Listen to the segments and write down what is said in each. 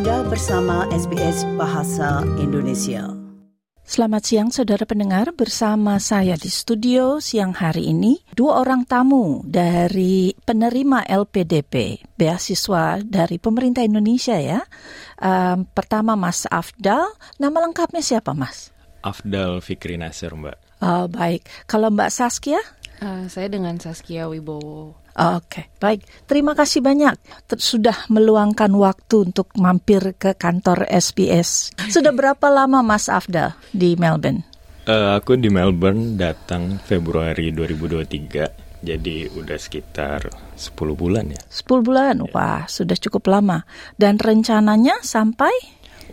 Anda bersama SBS Bahasa Indonesia. Selamat siang saudara pendengar bersama saya di studio siang hari ini dua orang tamu dari penerima LPDP beasiswa dari pemerintah Indonesia ya. Um, pertama Mas Afdal, nama lengkapnya siapa Mas? Afdal Fikri Nasir Mbak. Oh, baik. Kalau Mbak Saskia? Uh, saya dengan Saskia Wibowo. Oke, okay, baik. Terima kasih banyak sudah meluangkan waktu untuk mampir ke kantor SBS. Sudah berapa lama Mas Afdal di Melbourne? Uh, aku di Melbourne datang Februari 2023. Jadi udah sekitar 10 bulan ya. 10 bulan, ya. wah sudah cukup lama. Dan rencananya sampai?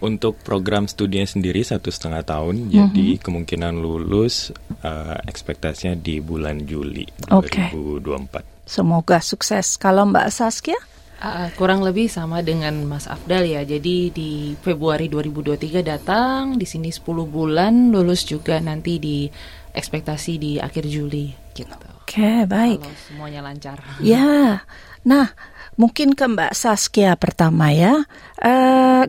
Untuk program studinya sendiri satu setengah tahun, mm -hmm. jadi kemungkinan lulus uh, ekspektasinya di bulan Juli okay. 2024. Semoga sukses. Kalau Mbak Saskia? Uh, kurang lebih sama dengan Mas Afdal ya. Jadi di Februari 2023 datang, di sini 10 bulan, lulus juga nanti di ekspektasi di akhir Juli gitu. Oke, okay, baik. Kalau semuanya lancar. Ya. Nah, mungkin ke Mbak Saskia pertama ya. Uh,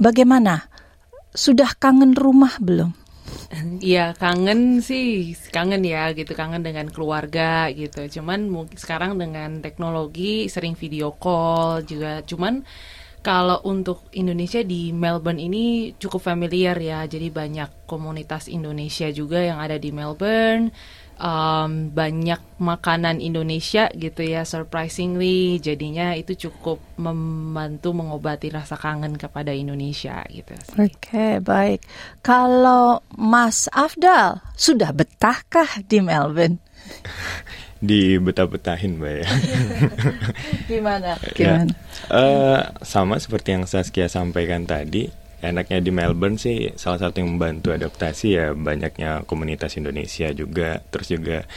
bagaimana? Sudah kangen rumah belum? Iya kangen sih. Kangen ya gitu. Kangen dengan keluarga gitu. Cuman sekarang dengan teknologi sering video call juga. Cuman kalau untuk Indonesia di Melbourne ini cukup familiar ya jadi banyak komunitas Indonesia juga yang ada di Melbourne um, banyak makanan Indonesia gitu ya surprisingly jadinya itu cukup membantu mengobati rasa kangen kepada Indonesia gitu. Oke okay, baik. Kalau Mas Afdal sudah betahkah di Melbourne? di betah-betahin mbak ya. Gimana? Gimana? Ya, uh, sama seperti yang Saskia sampaikan tadi, enaknya di Melbourne sih salah satu yang membantu adaptasi ya banyaknya komunitas Indonesia juga terus juga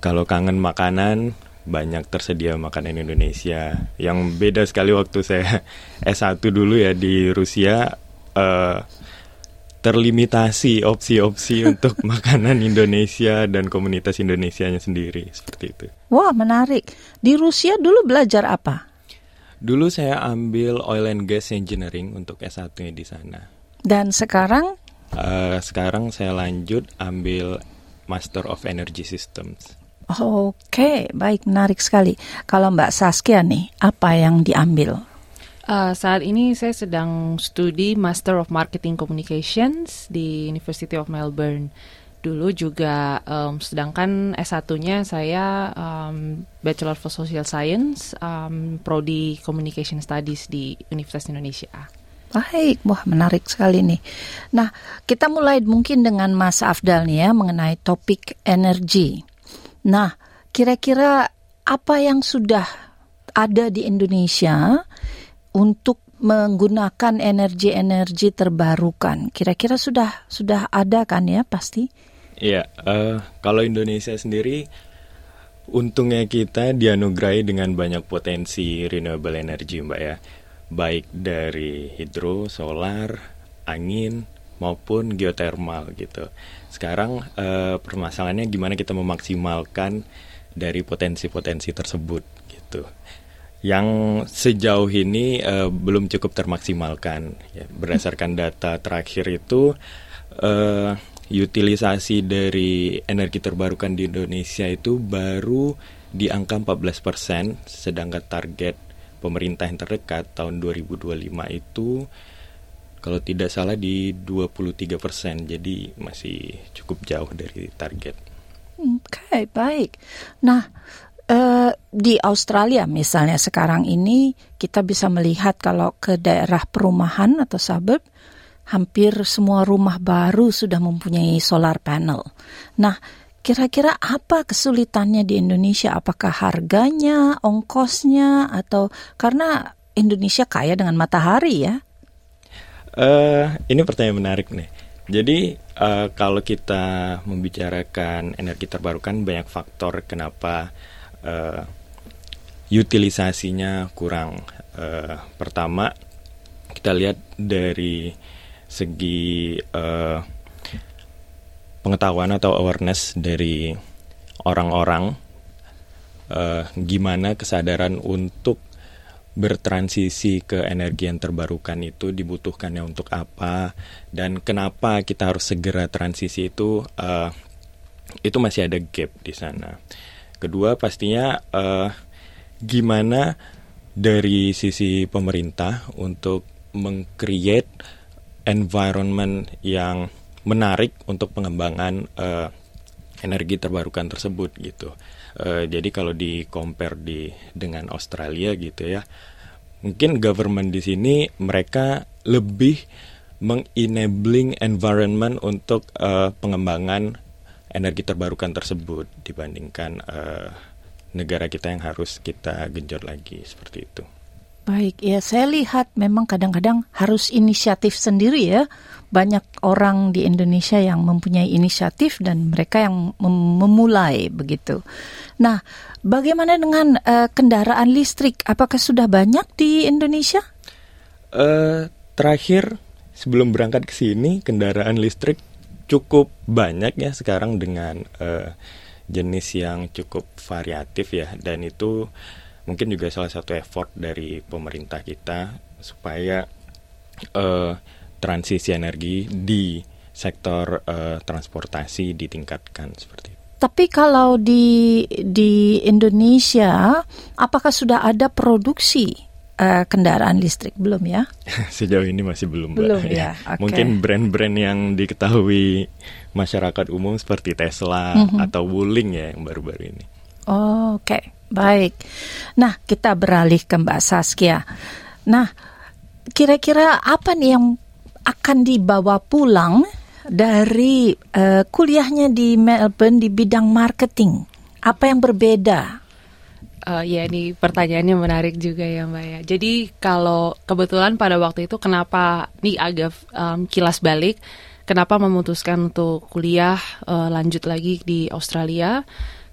kalau kangen makanan banyak tersedia makanan Indonesia yang beda sekali waktu saya S1 dulu ya di Rusia uh, terlimitasi opsi-opsi untuk makanan Indonesia dan komunitas Indonesianya sendiri seperti itu. Wah menarik. Di Rusia dulu belajar apa? Dulu saya ambil oil and gas engineering untuk S1-nya di sana. Dan sekarang? Uh, sekarang saya lanjut ambil Master of Energy Systems. Oke, okay. baik menarik sekali. Kalau Mbak Saskia nih, apa yang diambil? Uh, saat ini saya sedang studi Master of Marketing Communications di University of Melbourne dulu juga um, sedangkan S1-nya saya um, Bachelor of Social Science um, prodi Communication Studies di Universitas Indonesia. Baik, wah menarik sekali nih. Nah, kita mulai mungkin dengan Mas Afdal nih ya mengenai topik energi. Nah, kira-kira apa yang sudah ada di Indonesia untuk menggunakan energi-energi terbarukan? Kira-kira sudah sudah ada kan ya pasti? Iya, uh, kalau Indonesia sendiri untungnya kita dianugerahi dengan banyak potensi renewable energy, Mbak ya. Baik dari hidro, solar, angin maupun geothermal gitu. Sekarang uh, permasalahannya gimana kita memaksimalkan dari potensi-potensi tersebut gitu. Yang sejauh ini uh, belum cukup termaksimalkan ya. Berdasarkan data terakhir itu uh, utilisasi dari energi terbarukan di Indonesia itu baru di angka 14 persen, sedangkan target pemerintah yang terdekat tahun 2025 itu kalau tidak salah di 23 persen, jadi masih cukup jauh dari target. Oke, okay, baik. Nah, uh, di Australia misalnya sekarang ini kita bisa melihat kalau ke daerah perumahan atau suburb, hampir semua rumah baru sudah mempunyai solar panel. Nah, kira-kira apa kesulitannya di Indonesia? Apakah harganya, ongkosnya, atau karena Indonesia kaya dengan matahari ya? Uh, ini pertanyaan menarik nih. Jadi uh, kalau kita membicarakan energi terbarukan banyak faktor kenapa uh, utilisasinya kurang. Uh, pertama kita lihat dari segi uh, pengetahuan atau awareness dari orang-orang uh, gimana kesadaran untuk bertransisi ke energi yang terbarukan itu dibutuhkannya untuk apa dan kenapa kita harus segera transisi itu uh, itu masih ada gap di sana. Kedua pastinya uh, gimana dari sisi pemerintah untuk mengcreate environment yang menarik untuk pengembangan uh, energi terbarukan tersebut gitu. Uh, jadi kalau di compare di dengan Australia gitu ya, mungkin government di sini mereka lebih mengenabling environment untuk uh, pengembangan energi terbarukan tersebut dibandingkan uh, negara kita yang harus kita genjot lagi seperti itu. Baik, ya saya lihat memang kadang-kadang harus inisiatif sendiri ya. Banyak orang di Indonesia yang mempunyai inisiatif dan mereka yang mem memulai begitu. Nah, bagaimana dengan uh, kendaraan listrik? Apakah sudah banyak di Indonesia? Uh, terakhir sebelum berangkat ke sini kendaraan listrik cukup banyak ya sekarang dengan uh, jenis yang cukup variatif ya dan itu mungkin juga salah satu effort dari pemerintah kita supaya uh, transisi energi di sektor uh, transportasi ditingkatkan seperti itu. Tapi kalau di di Indonesia, apakah sudah ada produksi uh, kendaraan listrik belum ya? Sejauh ini masih belum. Belum Mbak. ya. Okay. Mungkin brand-brand yang diketahui masyarakat umum seperti Tesla mm -hmm. atau Wuling ya yang baru-baru ini. Oh, Oke. Okay. Baik. Nah, kita beralih ke Mbak Saskia. Nah, kira-kira apa nih yang akan dibawa pulang dari uh, kuliahnya di Melbourne di bidang marketing? Apa yang berbeda? Uh, ya ini pertanyaannya menarik juga ya Mbak ya. Jadi kalau kebetulan pada waktu itu kenapa nih agak um, kilas balik, kenapa memutuskan untuk kuliah uh, lanjut lagi di Australia?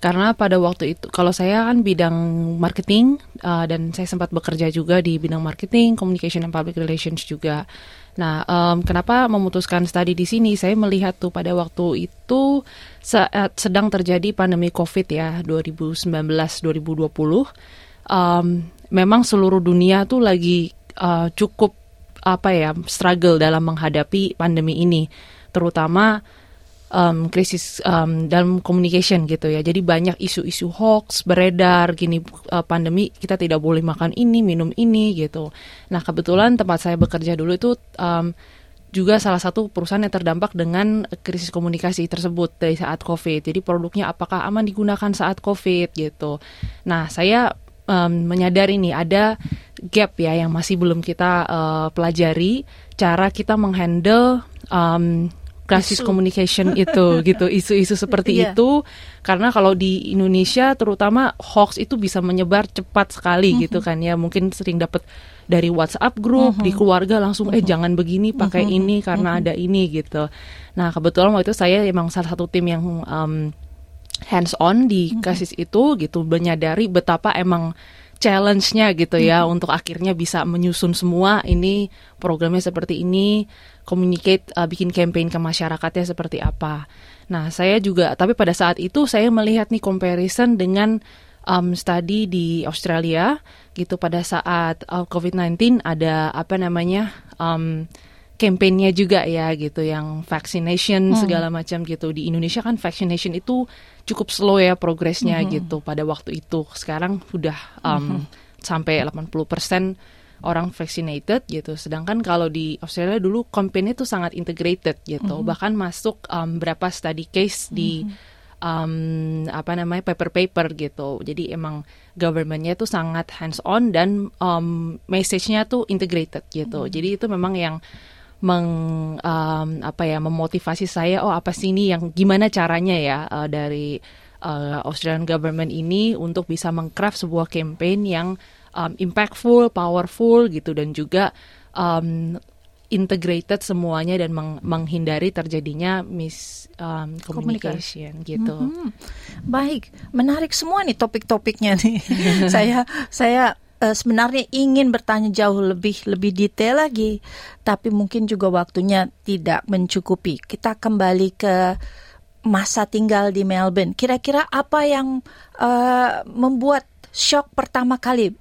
karena pada waktu itu kalau saya kan bidang marketing uh, dan saya sempat bekerja juga di bidang marketing, communication and public relations juga. Nah, um, kenapa memutuskan studi di sini? Saya melihat tuh pada waktu itu saat sedang terjadi pandemi COVID ya 2019-2020. Um, memang seluruh dunia tuh lagi uh, cukup apa ya struggle dalam menghadapi pandemi ini, terutama um, krisis um, dalam communication gitu ya. Jadi banyak isu-isu hoax beredar gini uh, pandemi kita tidak boleh makan ini, minum ini gitu. Nah, kebetulan tempat saya bekerja dulu itu um, juga salah satu perusahaan yang terdampak dengan krisis komunikasi tersebut dari saat COVID. Jadi produknya apakah aman digunakan saat COVID gitu. Nah, saya um, menyadari nih ada gap ya yang masih belum kita uh, pelajari cara kita menghandle um, crisis isu. communication itu gitu isu-isu seperti yeah. itu karena kalau di Indonesia terutama hoax itu bisa menyebar cepat sekali mm -hmm. gitu kan ya mungkin sering dapat dari WhatsApp grup mm -hmm. di keluarga langsung eh mm -hmm. jangan begini pakai mm -hmm. ini karena mm -hmm. ada ini gitu nah kebetulan waktu itu saya emang salah satu tim yang um, hands on di mm -hmm. kasus itu gitu menyadari betapa emang challenge-nya gitu ya hmm. untuk akhirnya bisa menyusun semua ini programnya seperti ini communicate uh, bikin campaign ke masyarakatnya seperti apa. Nah, saya juga tapi pada saat itu saya melihat nih comparison dengan um, study di Australia gitu pada saat uh, COVID-19 ada apa namanya um, campaignnya juga ya gitu yang vaccination hmm. segala macam gitu di Indonesia kan vaccination itu cukup slow ya progresnya hmm. gitu pada waktu itu sekarang sudah um, hmm. sampai 80 persen orang vaccinated gitu. Sedangkan kalau di Australia dulu campaign itu sangat integrated gitu. Mm -hmm. Bahkan masuk um, berapa study case di mm -hmm. um, apa namanya paper-paper gitu. Jadi emang governmentnya itu sangat hands on dan um, message-nya tuh integrated gitu. Mm -hmm. Jadi itu memang yang meng um, apa ya memotivasi saya oh apa sih ini yang gimana caranya ya uh, dari uh, Australian government ini untuk bisa mengcraft sebuah campaign yang um, impactful, powerful gitu dan juga um, integrated semuanya dan meng menghindari terjadinya mis um, communication gitu. Mm -hmm. Baik, menarik semua nih topik-topiknya nih. saya saya uh, sebenarnya ingin bertanya jauh lebih lebih detail lagi, tapi mungkin juga waktunya tidak mencukupi. Kita kembali ke masa tinggal di Melbourne. Kira-kira apa yang uh, membuat shock pertama kali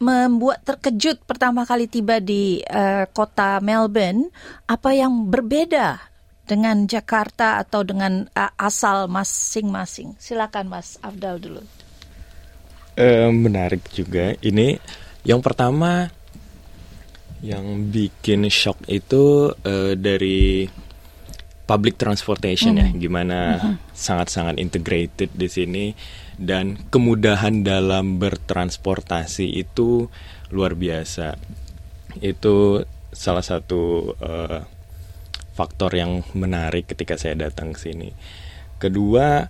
membuat terkejut pertama kali tiba di uh, kota Melbourne? Apa yang berbeda dengan Jakarta atau dengan uh, asal masing-masing? Silakan Mas Afdal dulu. Menarik juga. Ini yang pertama yang bikin shock itu uh, dari public transportation mm. ya, mm-hmm. gimana mm-hmm. sangat-sangat mm -hmm. integrated di sini dan kemudahan dalam bertransportasi itu luar biasa. Itu salah satu uh, faktor yang menarik ketika saya datang ke sini. Kedua,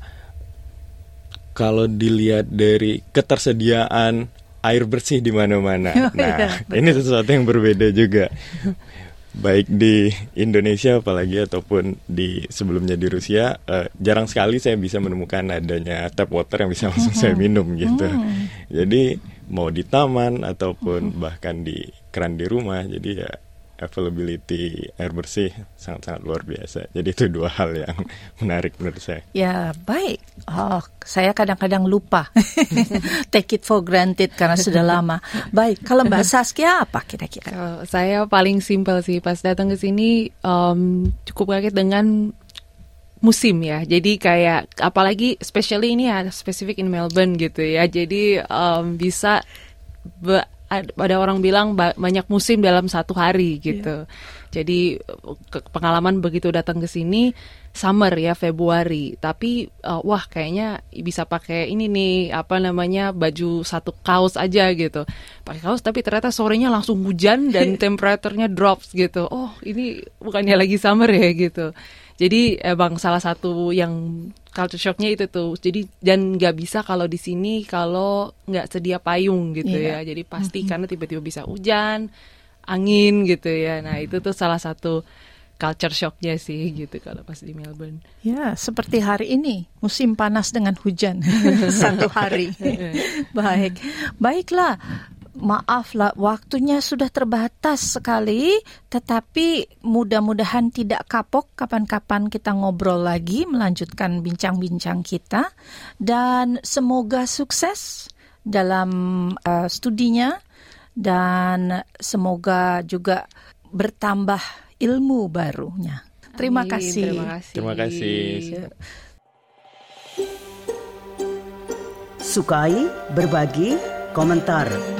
kalau dilihat dari ketersediaan air bersih di mana-mana. Oh, nah, iya, ini sesuatu yang berbeda juga baik di Indonesia apalagi ataupun di sebelumnya di Rusia uh, jarang sekali saya bisa menemukan adanya tap water yang bisa langsung saya minum gitu. Hmm. Jadi mau di taman ataupun bahkan di keran di rumah jadi ya availability air bersih sangat-sangat luar biasa. Jadi itu dua hal yang menarik menurut saya. Ya baik. Oh, saya kadang-kadang lupa. Take it for granted karena sudah lama. Baik, kalau Mbak Saskia apa kira-kira? Saya paling simpel sih pas datang ke sini um, cukup kaget dengan musim ya. Jadi kayak apalagi especially ini ya spesifik in Melbourne gitu ya. Jadi um, bisa ada orang bilang banyak musim dalam satu hari gitu. Yeah. Jadi pengalaman begitu datang ke sini summer ya Februari, tapi uh, wah kayaknya bisa pakai ini nih apa namanya baju satu kaos aja gitu. Pakai kaos tapi ternyata sorenya langsung hujan dan temperaturnya drops gitu. Oh, ini bukannya lagi summer ya gitu. Jadi emang salah satu yang culture shocknya itu tuh. Jadi dan nggak bisa kalau di sini kalau nggak sedia payung gitu yeah. ya. Jadi pasti mm -hmm. karena tiba-tiba bisa hujan, angin gitu ya. Nah itu tuh salah satu culture shocknya sih gitu kalau pas di Melbourne. Ya seperti hari ini musim panas dengan hujan satu hari. Baik, baiklah maaflah waktunya sudah terbatas sekali, tetapi mudah-mudahan tidak kapok kapan-kapan kita ngobrol lagi melanjutkan bincang-bincang kita dan semoga sukses dalam uh, studinya dan semoga juga bertambah ilmu barunya. Terima Amin, kasih. Terima kasih. Terima kasih. Sukai, berbagi, komentar.